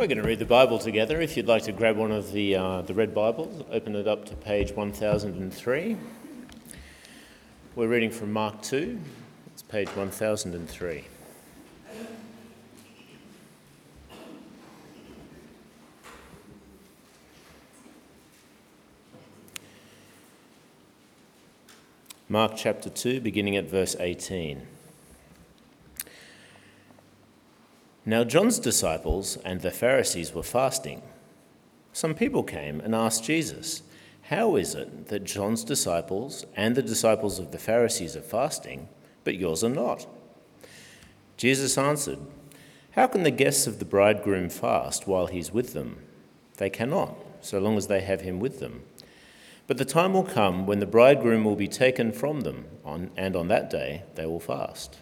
We're going to read the Bible together. If you'd like to grab one of the, uh, the red Bibles, open it up to page 1003. We're reading from Mark 2, it's page 1003. Mark chapter 2, beginning at verse 18. Now, John's disciples and the Pharisees were fasting. Some people came and asked Jesus, How is it that John's disciples and the disciples of the Pharisees are fasting, but yours are not? Jesus answered, How can the guests of the bridegroom fast while he's with them? They cannot, so long as they have him with them. But the time will come when the bridegroom will be taken from them, and on that day they will fast.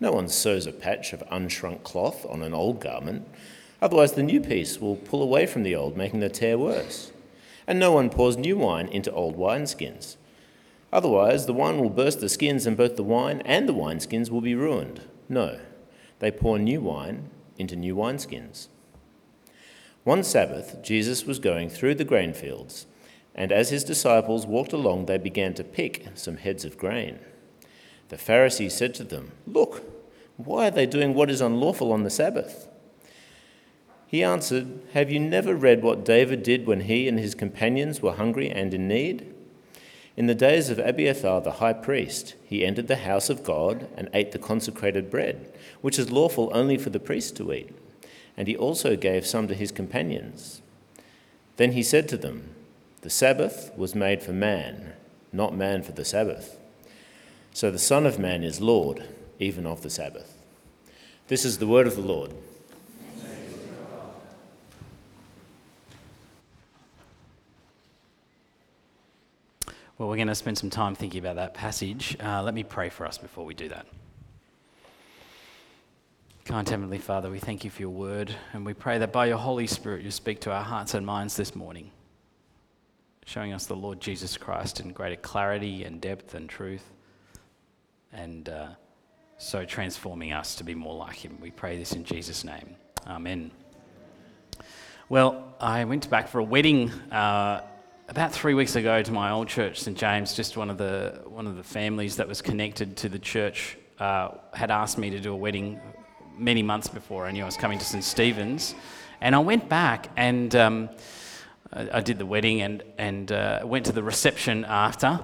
No one sews a patch of unshrunk cloth on an old garment, otherwise, the new piece will pull away from the old, making the tear worse. And no one pours new wine into old wineskins. Otherwise, the wine will burst the skins, and both the wine and the wineskins will be ruined. No, they pour new wine into new wineskins. One Sabbath, Jesus was going through the grain fields, and as his disciples walked along, they began to pick some heads of grain. The Pharisees said to them, Look, why are they doing what is unlawful on the Sabbath? He answered, Have you never read what David did when he and his companions were hungry and in need? In the days of Abiathar the high priest, he entered the house of God and ate the consecrated bread, which is lawful only for the priest to eat, and he also gave some to his companions. Then he said to them, The Sabbath was made for man, not man for the Sabbath. So the Son of Man is Lord, even of the Sabbath. This is the word of the Lord. Well, we're going to spend some time thinking about that passage. Uh, let me pray for us before we do that. Kind Heavenly Father, we thank you for your word, and we pray that by your Holy Spirit you speak to our hearts and minds this morning, showing us the Lord Jesus Christ in greater clarity and depth and truth and uh, so transforming us to be more like Him. We pray this in Jesus' name. Amen. Well, I went back for a wedding uh, about three weeks ago to my old church, St James. Just one of the one of the families that was connected to the church uh, had asked me to do a wedding many months before I knew I was coming to St Stephen's, and I went back and. Um, I did the wedding and, and uh, went to the reception after,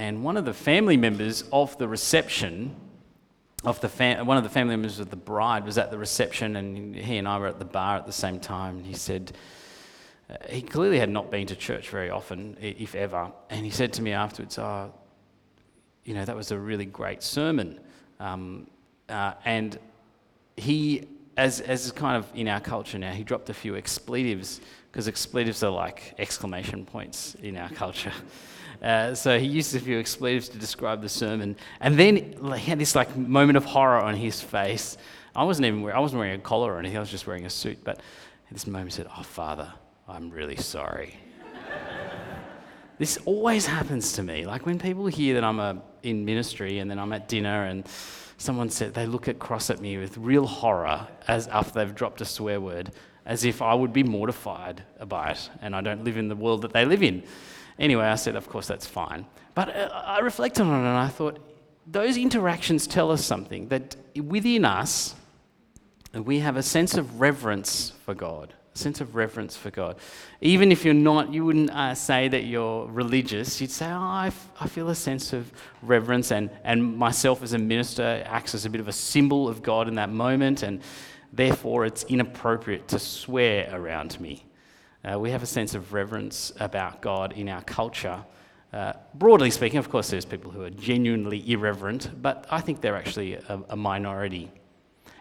and one of the family members of the reception, of the fam- one of the family members of the bride was at the reception, and he and I were at the bar at the same time. And he said, uh, he clearly had not been to church very often, if ever. And he said to me afterwards, Oh, you know, that was a really great sermon. Um, uh, and he, as, as kind of in our culture now, he dropped a few expletives, because expletives are like exclamation points in our culture. Uh, so he used a few expletives to describe the sermon, and then he had this like moment of horror on his face. I wasn't even wearing, I wasn't wearing a collar or anything. I was just wearing a suit. But at this moment, he said, "Oh, Father, I'm really sorry." this always happens to me. Like when people hear that I'm a, in ministry, and then I'm at dinner, and someone said they look across at me with real horror as after they've dropped a swear word, as if I would be mortified by it, and I don't live in the world that they live in. Anyway, I said, of course, that's fine. But uh, I reflected on it and I thought, those interactions tell us something that within us, we have a sense of reverence for God. A sense of reverence for God. Even if you're not, you wouldn't uh, say that you're religious. You'd say, oh, I, f- I feel a sense of reverence, and, and myself as a minister acts as a bit of a symbol of God in that moment, and therefore it's inappropriate to swear around me. Uh, we have a sense of reverence about God in our culture. Uh, broadly speaking, of course, there's people who are genuinely irreverent, but I think they're actually a, a minority.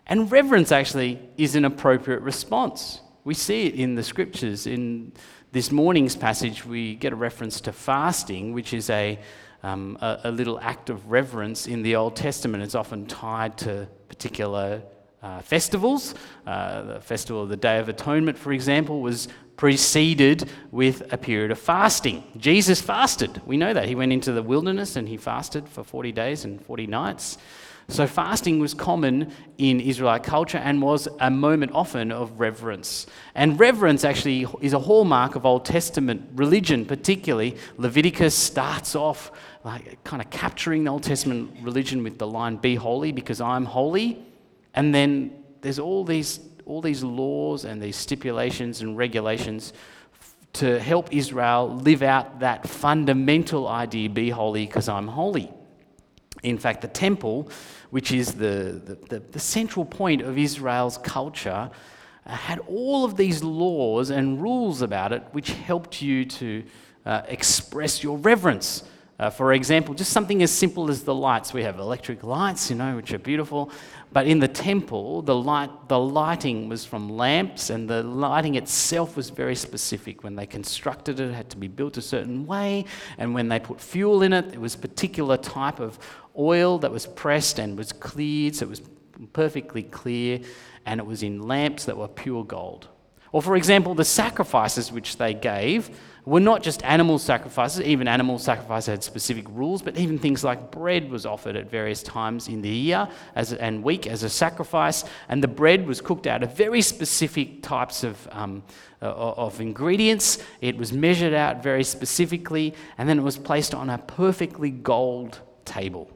And reverence actually is an appropriate response. We see it in the scriptures. In this morning's passage, we get a reference to fasting, which is a, um, a, a, little act of reverence in the Old Testament. It's often tied to particular uh, festivals. Uh, the festival of the Day of Atonement, for example, was preceded with a period of fasting. Jesus fasted. We know that. He went into the wilderness and he fasted for 40 days and 40 nights. So, fasting was common in Israelite culture and was a moment often of reverence. And reverence actually is a hallmark of Old Testament religion, particularly. Leviticus starts off like kind of capturing the Old Testament religion with the line, Be holy because I'm holy. And then there's all these, all these laws and these stipulations and regulations to help Israel live out that fundamental idea be holy because I'm holy. In fact, the temple, which is the, the, the, the central point of Israel's culture, uh, had all of these laws and rules about it which helped you to uh, express your reverence uh, for example, just something as simple as the lights. We have electric lights, you know, which are beautiful. But in the temple, the, light, the lighting was from lamps, and the lighting itself was very specific. When they constructed it, it had to be built a certain way. And when they put fuel in it, it was a particular type of oil that was pressed and was cleared, so it was perfectly clear, and it was in lamps that were pure gold. Or, for example, the sacrifices which they gave were not just animal sacrifices, even animal sacrifice had specific rules, but even things like bread was offered at various times in the year as, and week as a sacrifice, and the bread was cooked out of very specific types of, um, of ingredients. It was measured out very specifically, and then it was placed on a perfectly gold table.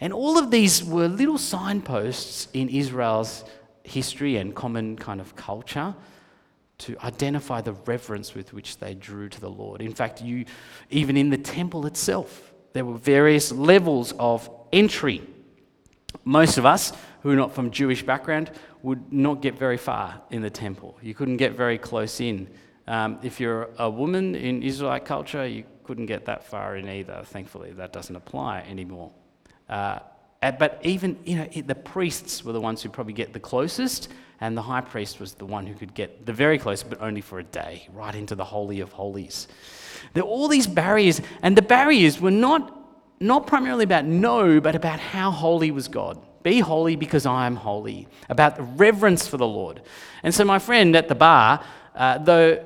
And all of these were little signposts in Israel's history and common kind of culture to identify the reverence with which they drew to the Lord. In fact, you, even in the temple itself, there were various levels of entry. Most of us who are not from Jewish background would not get very far in the temple. You couldn't get very close in. Um, if you're a woman in Israelite culture, you couldn't get that far in either. Thankfully, that doesn't apply anymore. Uh, but even you know, the priests were the ones who probably get the closest, and the high priest was the one who could get the very close, but only for a day, right into the Holy of Holies. There are all these barriers, and the barriers were not, not primarily about no, but about how holy was God. Be holy because I am holy, about the reverence for the Lord. And so, my friend at the bar, uh, though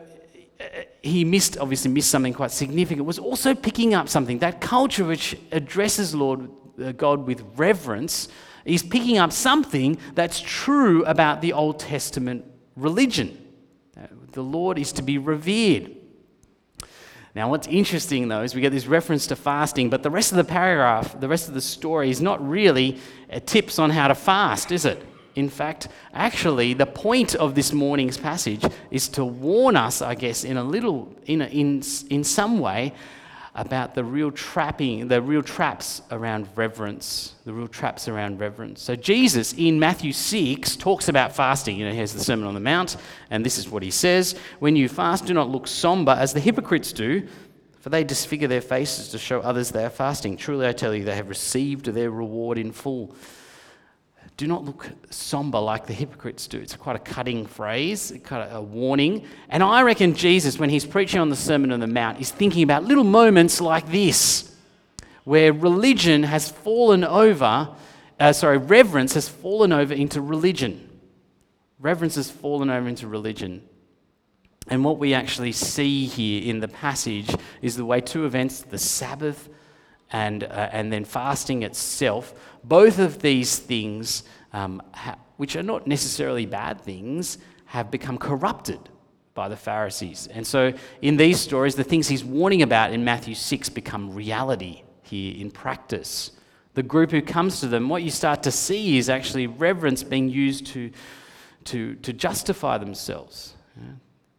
uh, he missed, obviously missed something quite significant, was also picking up something. That culture which addresses Lord uh, God with reverence He's picking up something that's true about the Old Testament religion. Uh, the Lord is to be revered. Now, what's interesting though is we get this reference to fasting, but the rest of the paragraph, the rest of the story, is not really uh, tips on how to fast, is it? In fact, actually, the point of this morning's passage is to warn us, I guess, in a little, in, a, in, in some way, about the real trapping, the real traps around reverence, the real traps around reverence. So Jesus in Matthew 6 talks about fasting. You know, here's the Sermon on the Mount, and this is what he says When you fast, do not look somber as the hypocrites do, for they disfigure their faces to show others they are fasting. Truly, I tell you, they have received their reward in full. Do not look somber like the hypocrites do. It's quite a cutting phrase, kind of a warning. And I reckon Jesus, when he's preaching on the Sermon on the Mount, is thinking about little moments like this, where religion has fallen over, uh, sorry, reverence has fallen over into religion. Reverence has fallen over into religion. And what we actually see here in the passage is the way two events, the Sabbath and, uh, and then fasting itself, both of these things, um, ha- which are not necessarily bad things, have become corrupted by the Pharisees. And so in these stories, the things he's warning about in Matthew 6 become reality here in practice. The group who comes to them, what you start to see is actually reverence being used to, to, to justify themselves.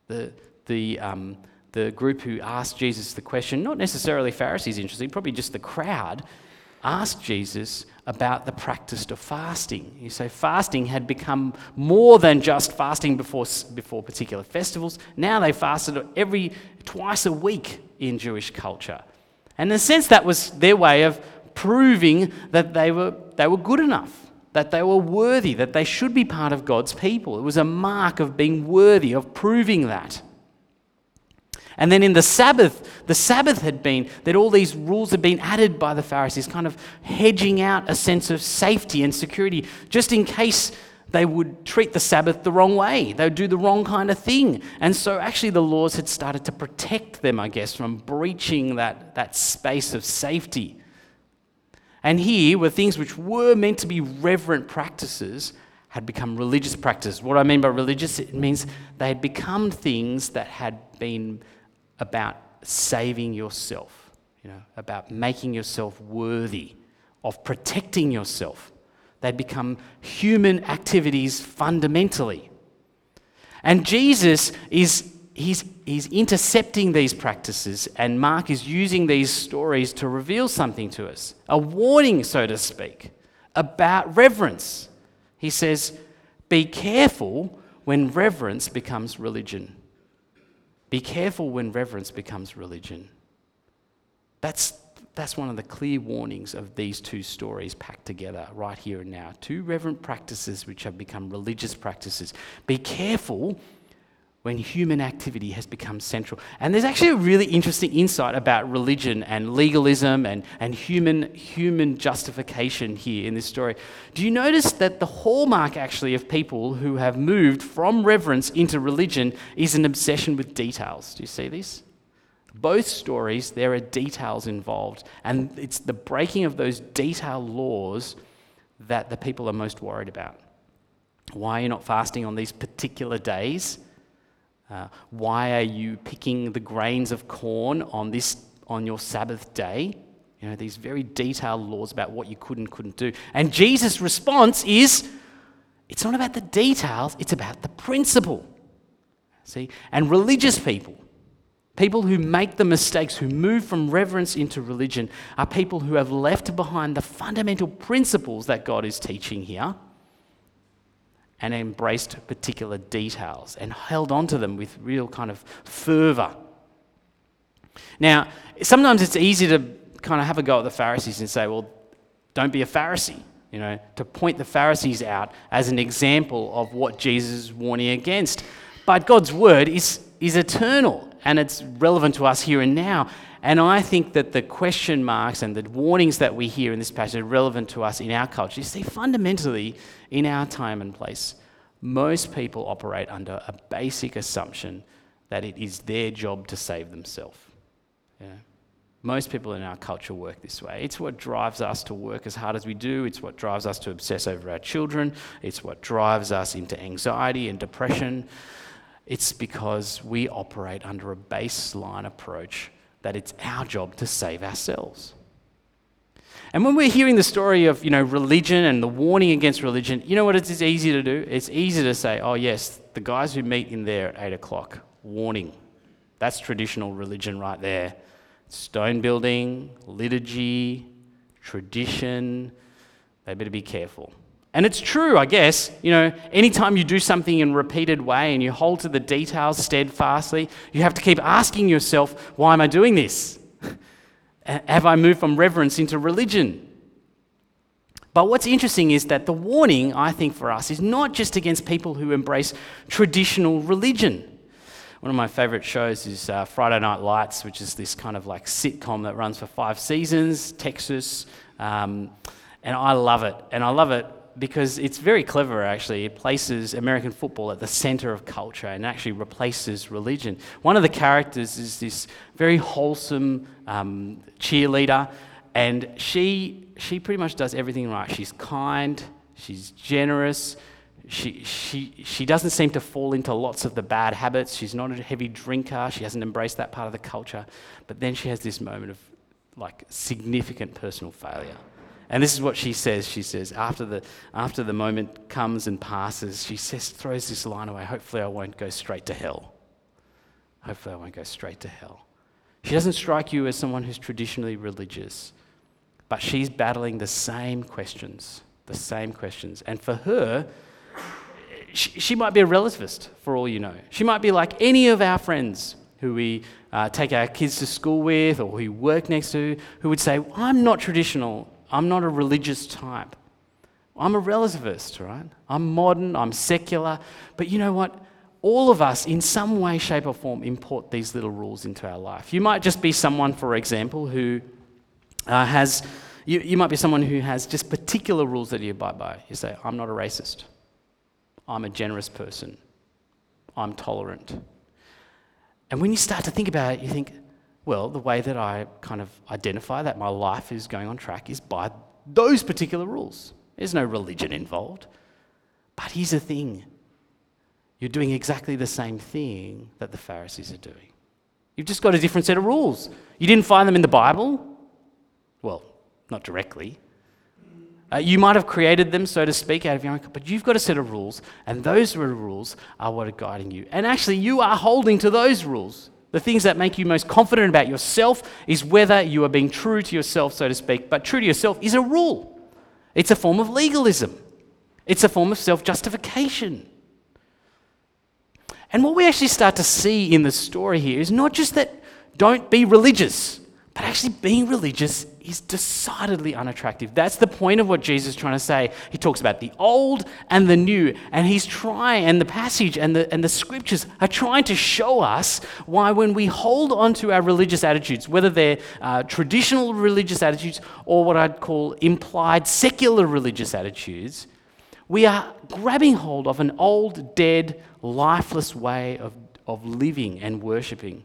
The, the, um, the group who asked Jesus the question, not necessarily Pharisees, interesting, probably just the crowd, asked Jesus about the practice of fasting. You say fasting had become more than just fasting before, before particular festivals. Now they fasted every twice a week in Jewish culture. And in a sense, that was their way of proving that they were, they were good enough, that they were worthy, that they should be part of God's people. It was a mark of being worthy, of proving that. And then in the Sabbath, the Sabbath had been that all these rules had been added by the Pharisees, kind of hedging out a sense of safety and security, just in case they would treat the Sabbath the wrong way. They would do the wrong kind of thing. And so actually the laws had started to protect them, I guess, from breaching that, that space of safety. And here were things which were meant to be reverent practices had become religious practices. What I mean by religious, it means they had become things that had been about saving yourself, you know, about making yourself worthy, of protecting yourself. They'd become human activities fundamentally. And Jesus is he's, he's intercepting these practices, and Mark is using these stories to reveal something to us a warning, so to speak, about reverence. He says, Be careful when reverence becomes religion. Be careful when reverence becomes religion. That's, that's one of the clear warnings of these two stories packed together right here and now. Two reverent practices which have become religious practices. Be careful when human activity has become central. And there's actually a really interesting insight about religion and legalism and, and human, human justification here in this story. Do you notice that the hallmark, actually, of people who have moved from reverence into religion is an obsession with details? Do you see this? Both stories, there are details involved, and it's the breaking of those detail laws that the people are most worried about. Why are you not fasting on these particular days? Uh, why are you picking the grains of corn on, this, on your Sabbath day? You know, these very detailed laws about what you could and couldn't do. And Jesus' response is it's not about the details, it's about the principle. See? And religious people, people who make the mistakes, who move from reverence into religion, are people who have left behind the fundamental principles that God is teaching here and embraced particular details and held on to them with real kind of fervor. Now, sometimes it's easy to kind of have a go at the Pharisees and say, well, don't be a Pharisee, you know, to point the Pharisees out as an example of what Jesus is warning against. But God's word is, is eternal and it's relevant to us here and now. And I think that the question marks and the warnings that we hear in this passage are relevant to us in our culture. You see, fundamentally, in our time and place, most people operate under a basic assumption that it is their job to save themselves. Yeah. Most people in our culture work this way. It's what drives us to work as hard as we do. It's what drives us to obsess over our children. It's what drives us into anxiety and depression. It's because we operate under a baseline approach that it's our job to save ourselves. And when we're hearing the story of, you know, religion and the warning against religion, you know what it's easy to do? It's easy to say, oh, yes, the guys who meet in there at 8 o'clock, warning. That's traditional religion right there. Stone building, liturgy, tradition. They better be careful. And it's true, I guess. You know, anytime you do something in a repeated way and you hold to the details steadfastly, you have to keep asking yourself, why am I doing this? Have I moved from reverence into religion? But what's interesting is that the warning, I think, for us is not just against people who embrace traditional religion. One of my favorite shows is uh, Friday Night Lights, which is this kind of like sitcom that runs for five seasons, Texas. Um, and I love it. And I love it because it's very clever, actually. It places American football at the center of culture and actually replaces religion. One of the characters is this very wholesome um, cheerleader, and she, she pretty much does everything right. She's kind, she's generous, she, she, she doesn't seem to fall into lots of the bad habits. She's not a heavy drinker, she hasn't embraced that part of the culture. But then she has this moment of like significant personal failure and this is what she says. She says, after the, after the moment comes and passes, she says, throws this line away Hopefully, I won't go straight to hell. Hopefully, I won't go straight to hell. She doesn't strike you as someone who's traditionally religious, but she's battling the same questions, the same questions. And for her, she, she might be a relativist, for all you know. She might be like any of our friends who we uh, take our kids to school with or who work next to, who would say, I'm not traditional I'm not a religious type. I'm a relativist, right? I'm modern, I'm secular. But you know what? All of us, in some way, shape, or form, import these little rules into our life. You might just be someone, for example, who uh, has, you, you might be someone who has just particular rules that you abide by. You say, I'm not a racist. I'm a generous person. I'm tolerant. And when you start to think about it, you think, well, the way that I kind of identify that my life is going on track is by those particular rules. There's no religion involved. But here's the thing you're doing exactly the same thing that the Pharisees are doing. You've just got a different set of rules. You didn't find them in the Bible. Well, not directly. Uh, you might have created them, so to speak, out of your own, but you've got a set of rules, and those rules are what are guiding you. And actually, you are holding to those rules. The things that make you most confident about yourself is whether you are being true to yourself, so to speak. But true to yourself is a rule, it's a form of legalism, it's a form of self justification. And what we actually start to see in the story here is not just that don't be religious, but actually being religious is decidedly unattractive. That's the point of what Jesus is trying to say. He talks about the old and the new, and he's trying, and the passage and the, and the scriptures are trying to show us why, when we hold on to our religious attitudes, whether they're uh, traditional religious attitudes or what I'd call implied secular religious attitudes, we are grabbing hold of an old, dead, lifeless way of, of living and worshipping.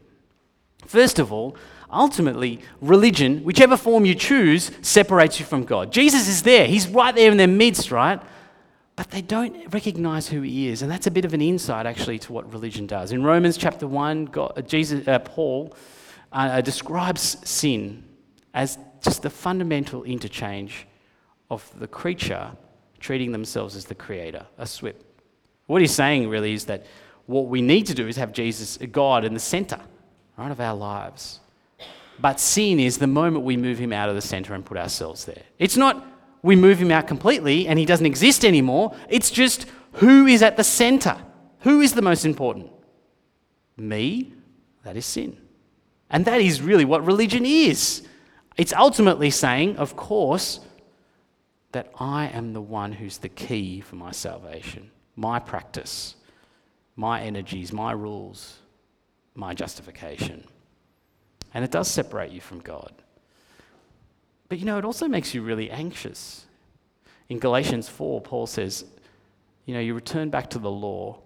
First of all, ultimately, religion, whichever form you choose, separates you from God. Jesus is there, He's right there in their midst, right? But they don't recognize who He is. And that's a bit of an insight, actually, to what religion does. In Romans chapter 1, God, Jesus, uh, Paul uh, describes sin as just the fundamental interchange of the creature treating themselves as the creator, a SWIP. What he's saying really is that what we need to do is have Jesus, God, in the center right, of our lives. But sin is the moment we move him out of the center and put ourselves there. It's not we move him out completely and he doesn't exist anymore. It's just who is at the center? Who is the most important? Me? That is sin. And that is really what religion is. It's ultimately saying, of course, that I am the one who's the key for my salvation, my practice, my energies, my rules, my justification. And it does separate you from God. But you know, it also makes you really anxious. In Galatians 4, Paul says, you know, you return back to the law,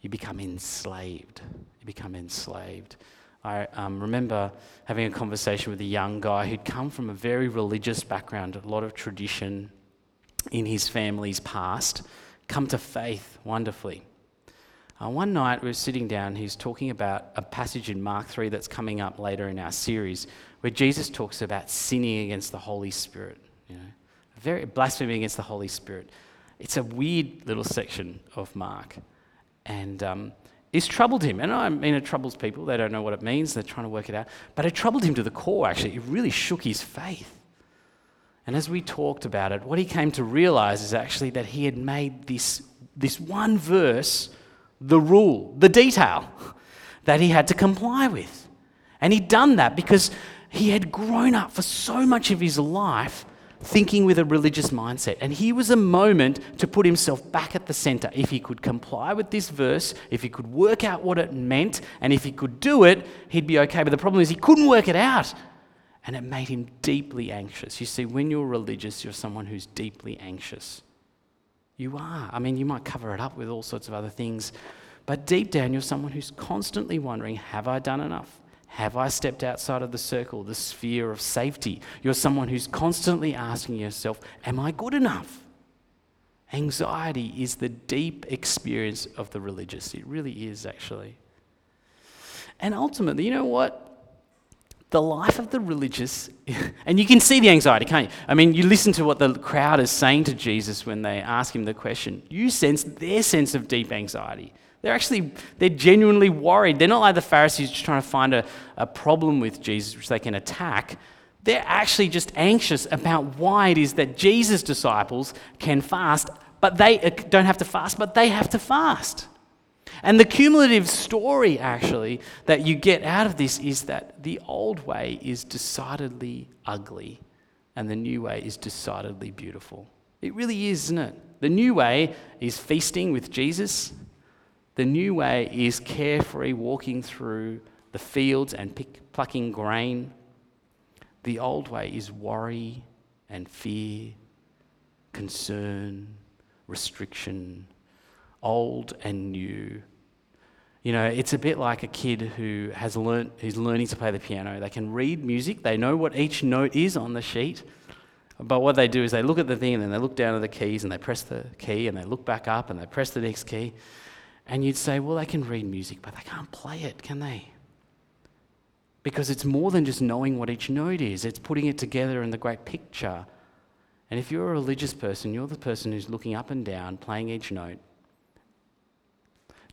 you become enslaved. You become enslaved. I um, remember having a conversation with a young guy who'd come from a very religious background, a lot of tradition in his family's past, come to faith wonderfully. Uh, one night we were sitting down, he's talking about a passage in Mark 3 that's coming up later in our series, where Jesus talks about sinning against the Holy Spirit, you know, very blasphemy against the Holy Spirit. It's a weird little section of Mark. And um, it's troubled him. And I mean, it troubles people. They don't know what it means. They're trying to work it out. But it troubled him to the core, actually. It really shook his faith. And as we talked about it, what he came to realize is actually that he had made this, this one verse the rule, the detail that he had to comply with. And he'd done that because he had grown up for so much of his life thinking with a religious mindset. And here was a moment to put himself back at the center. If he could comply with this verse, if he could work out what it meant, and if he could do it, he'd be okay. But the problem is he couldn't work it out. And it made him deeply anxious. You see, when you're religious, you're someone who's deeply anxious. You are. I mean, you might cover it up with all sorts of other things, but deep down, you're someone who's constantly wondering Have I done enough? Have I stepped outside of the circle, the sphere of safety? You're someone who's constantly asking yourself, Am I good enough? Anxiety is the deep experience of the religious. It really is, actually. And ultimately, you know what? The life of the religious, and you can see the anxiety, can't you? I mean, you listen to what the crowd is saying to Jesus when they ask him the question. You sense their sense of deep anxiety. They're actually, they're genuinely worried. They're not like the Pharisees just trying to find a, a problem with Jesus which they can attack. They're actually just anxious about why it is that Jesus' disciples can fast, but they uh, don't have to fast, but they have to fast. And the cumulative story, actually, that you get out of this is that the old way is decidedly ugly and the new way is decidedly beautiful. It really is, isn't it? The new way is feasting with Jesus. The new way is carefree walking through the fields and pick, plucking grain. The old way is worry and fear, concern, restriction, old and new. You know, it's a bit like a kid who has learned, who's learning to play the piano. They can read music, they know what each note is on the sheet, But what they do is they look at the thing and then they look down at the keys and they press the key and they look back up and they press the next key. And you'd say, well, they can read music, but they can't play it, can they? Because it's more than just knowing what each note is, it's putting it together in the great picture. And if you're a religious person, you're the person who's looking up and down, playing each note.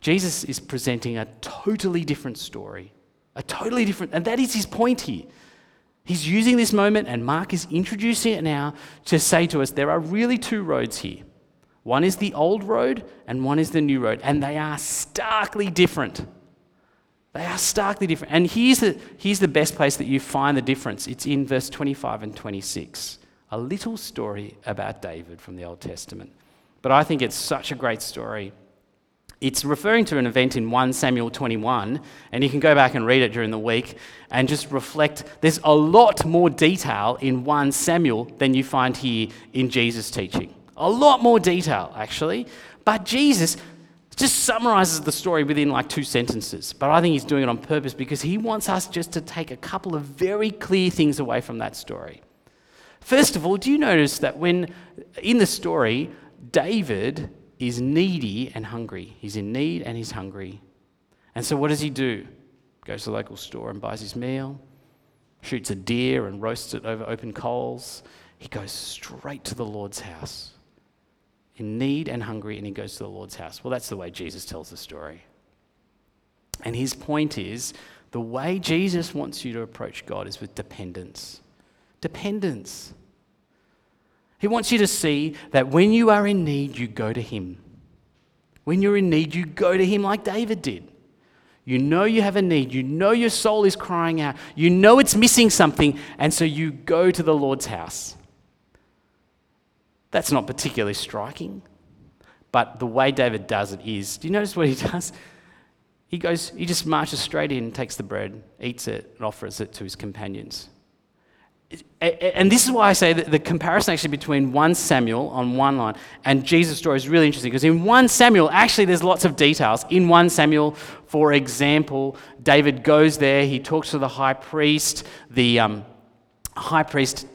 Jesus is presenting a totally different story, a totally different, and that is his point here. He's using this moment, and Mark is introducing it now to say to us there are really two roads here. One is the old road, and one is the new road, and they are starkly different. They are starkly different. And here's the, here's the best place that you find the difference it's in verse 25 and 26. A little story about David from the Old Testament. But I think it's such a great story it's referring to an event in 1 Samuel 21, and you can go back and read it during the week and just reflect. There's a lot more detail in 1 Samuel than you find here in Jesus' teaching. A lot more detail, actually. But Jesus just summarizes the story within like two sentences. But I think he's doing it on purpose because he wants us just to take a couple of very clear things away from that story. First of all, do you notice that when in the story, David is needy and hungry. He's in need and he's hungry. And so what does he do? Goes to the local store and buys his meal, shoots a deer and roasts it over open coals. He goes straight to the Lord's house. In need and hungry, and he goes to the Lord's house. Well, that's the way Jesus tells the story. And his point is the way Jesus wants you to approach God is with dependence. Dependence. He wants you to see that when you are in need, you go to Him. When you're in need, you go to Him like David did. You know you have a need. You know your soul is crying out. You know it's missing something. And so you go to the Lord's house. That's not particularly striking. But the way David does it is do you notice what he does? He goes, he just marches straight in, takes the bread, eats it, and offers it to his companions and this is why I say that the comparison actually between 1 Samuel on one line and Jesus' story is really interesting because in 1 Samuel, actually, there's lots of details. In 1 Samuel, for example, David goes there, he talks to the high priest. The um, high priest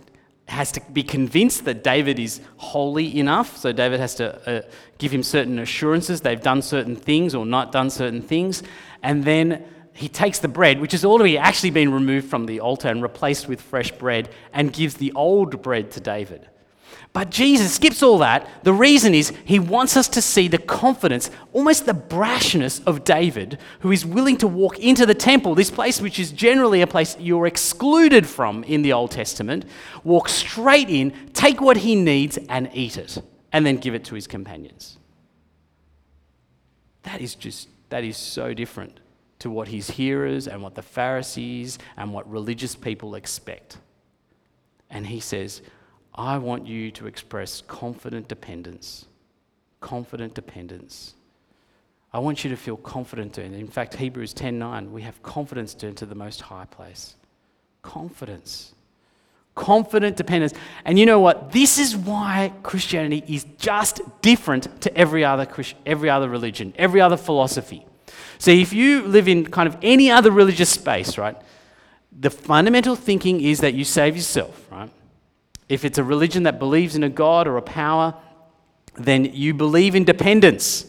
has to be convinced that David is holy enough. So David has to uh, give him certain assurances. They've done certain things or not done certain things. And then he takes the bread, which has already actually been removed from the altar and replaced with fresh bread, and gives the old bread to David. But Jesus skips all that. The reason is he wants us to see the confidence, almost the brashness of David, who is willing to walk into the temple, this place which is generally a place you're excluded from in the Old Testament, walk straight in, take what he needs, and eat it, and then give it to his companions. That is just, that is so different to what his hearers and what the Pharisees and what religious people expect. And he says, I want you to express confident dependence. Confident dependence. I want you to feel confident in. In fact, Hebrews 10:9, we have confidence to enter the most high place. Confidence. Confident dependence. And you know what? This is why Christianity is just different to every other, every other religion, every other philosophy. See, if you live in kind of any other religious space, right, the fundamental thinking is that you save yourself, right? If it's a religion that believes in a God or a power, then you believe in dependence.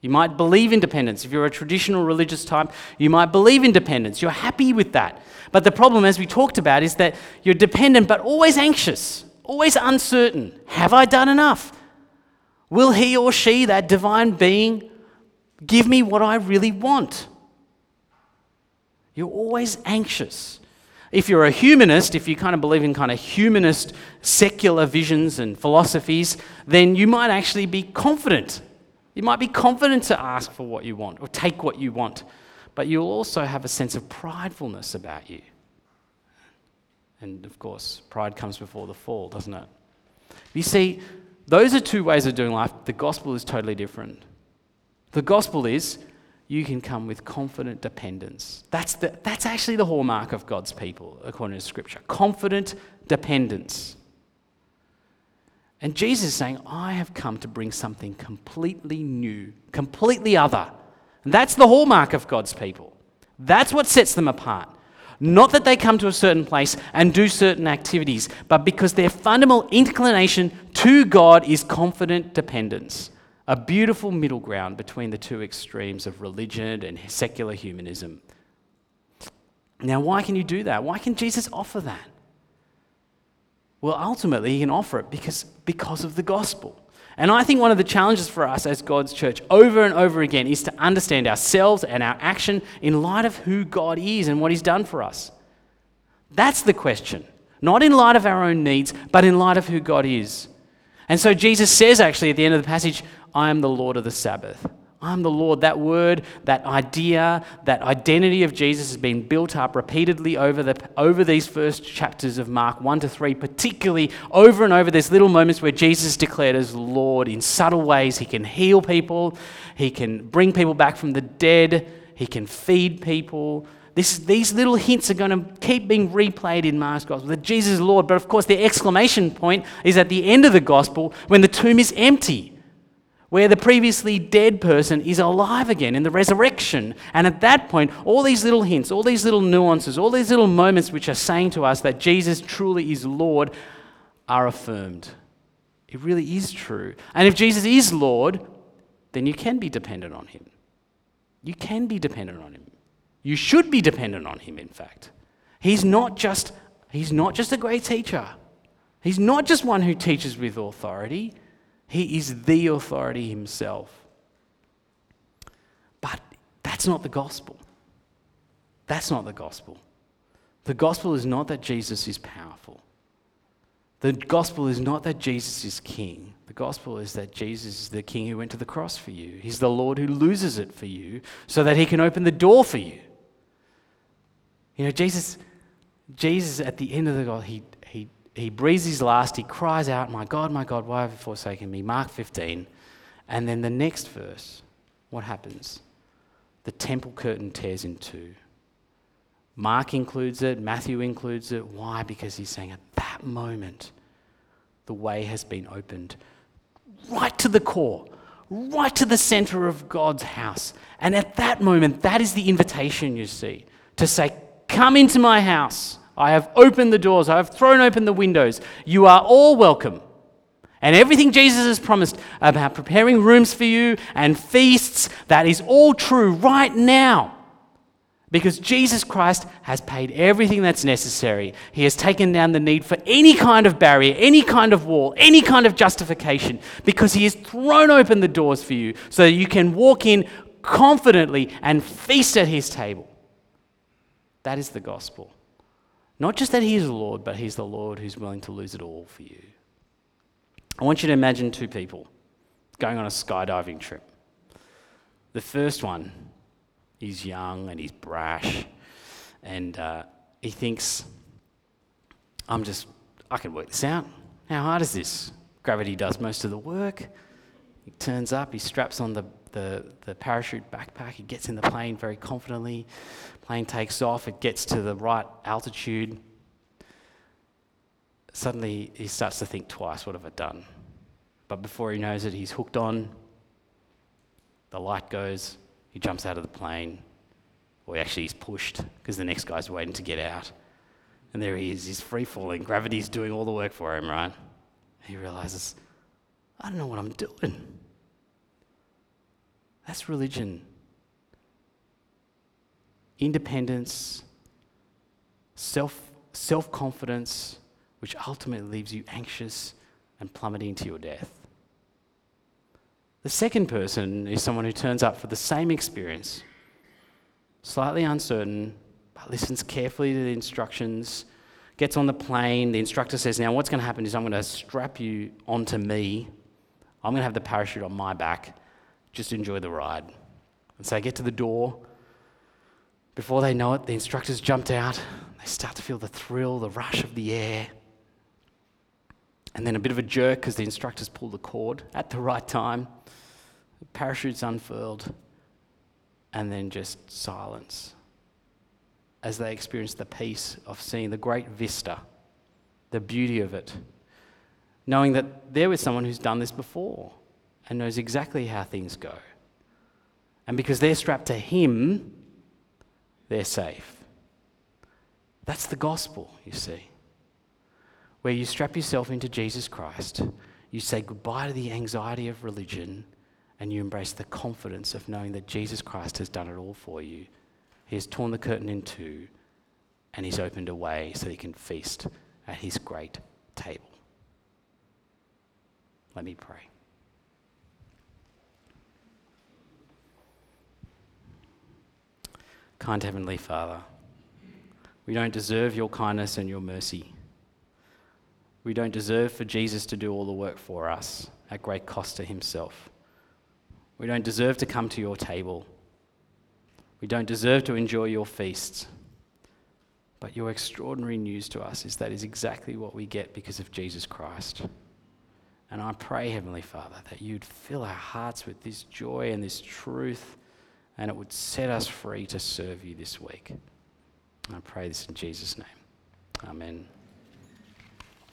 You might believe in dependence. If you're a traditional religious type, you might believe in dependence. You're happy with that. But the problem, as we talked about, is that you're dependent but always anxious, always uncertain. Have I done enough? Will he or she, that divine being, Give me what I really want. You're always anxious. If you're a humanist, if you kind of believe in kind of humanist secular visions and philosophies, then you might actually be confident. You might be confident to ask for what you want or take what you want, but you'll also have a sense of pridefulness about you. And of course, pride comes before the fall, doesn't it? You see, those are two ways of doing life. The gospel is totally different. The gospel is you can come with confident dependence. That's, the, that's actually the hallmark of God's people, according to Scripture confident dependence. And Jesus is saying, I have come to bring something completely new, completely other. And that's the hallmark of God's people. That's what sets them apart. Not that they come to a certain place and do certain activities, but because their fundamental inclination to God is confident dependence, a beautiful middle ground between the two extremes of religion and secular humanism. Now, why can you do that? Why can Jesus offer that? Well, ultimately, he can offer it because, because of the gospel. And I think one of the challenges for us as God's church over and over again is to understand ourselves and our action in light of who God is and what He's done for us. That's the question. Not in light of our own needs, but in light of who God is. And so Jesus says, actually, at the end of the passage, I am the Lord of the Sabbath. I'm the Lord. That word, that idea, that identity of Jesus has been built up repeatedly over, the, over these first chapters of Mark 1 to 3, particularly over and over. There's little moments where Jesus is declared as Lord in subtle ways. He can heal people, He can bring people back from the dead, He can feed people. This, these little hints are going to keep being replayed in Mark's gospel that Jesus is Lord. But of course, the exclamation point is at the end of the gospel when the tomb is empty where the previously dead person is alive again in the resurrection. And at that point, all these little hints, all these little nuances, all these little moments which are saying to us that Jesus truly is Lord are affirmed. It really is true. And if Jesus is Lord, then you can be dependent on him. You can be dependent on him. You should be dependent on him, in fact. He's not just, he's not just a great teacher. He's not just one who teaches with authority. He is the authority himself. But that's not the gospel. That's not the gospel. The gospel is not that Jesus is powerful. The gospel is not that Jesus is king. The gospel is that Jesus is the king who went to the cross for you. He's the Lord who loses it for you so that he can open the door for you. You know, Jesus, Jesus at the end of the gospel, he, he breathes his last, he cries out, My God, my God, why have you forsaken me? Mark 15. And then the next verse, what happens? The temple curtain tears in two. Mark includes it, Matthew includes it. Why? Because he's saying at that moment, the way has been opened right to the core, right to the center of God's house. And at that moment, that is the invitation you see to say, Come into my house. I have opened the doors. I have thrown open the windows. You are all welcome. And everything Jesus has promised about preparing rooms for you and feasts, that is all true right now. Because Jesus Christ has paid everything that's necessary. He has taken down the need for any kind of barrier, any kind of wall, any kind of justification, because He has thrown open the doors for you so that you can walk in confidently and feast at His table. That is the gospel. Not just that He is the Lord, but He's the Lord who's willing to lose it all for you. I want you to imagine two people going on a skydiving trip. The first one, he's young and he's brash, and uh, he thinks, I'm just, I can work this out. How hard is this? Gravity does most of the work. He turns up, he straps on the, the, the parachute backpack, he gets in the plane very confidently. Plane takes off, it gets to the right altitude. Suddenly, he starts to think twice what have I done? But before he knows it, he's hooked on. The light goes, he jumps out of the plane, or actually, he's pushed because the next guy's waiting to get out. And there he is, he's free falling. Gravity's doing all the work for him, right? He realizes, I don't know what I'm doing. That's religion independence, self self confidence, which ultimately leaves you anxious and plummeting to your death. The second person is someone who turns up for the same experience, slightly uncertain, but listens carefully to the instructions, gets on the plane. The instructor says, Now, what's going to happen is I'm going to strap you onto me. I'm going to have the parachute on my back. Just enjoy the ride. And so I get to the door. Before they know it, the instructors jumped out. They start to feel the thrill, the rush of the air. And then a bit of a jerk because the instructors pull the cord at the right time. The parachute's unfurled. And then just silence as they experience the peace of seeing the great vista, the beauty of it, knowing that they're with someone who's done this before and knows exactly how things go. And because they're strapped to Him, they're safe. That's the gospel, you see, where you strap yourself into Jesus Christ, you say goodbye to the anxiety of religion, and you embrace the confidence of knowing that Jesus Christ has done it all for you. He has torn the curtain in two, and He's opened a way so you can feast at His great table. Let me pray. Kind Heavenly Father, we don't deserve your kindness and your mercy. We don't deserve for Jesus to do all the work for us at great cost to himself. We don't deserve to come to your table. We don't deserve to enjoy your feasts. But your extraordinary news to us is that is exactly what we get because of Jesus Christ. And I pray, Heavenly Father, that you'd fill our hearts with this joy and this truth and it would set us free to serve you this week. I pray this in Jesus' name. Amen.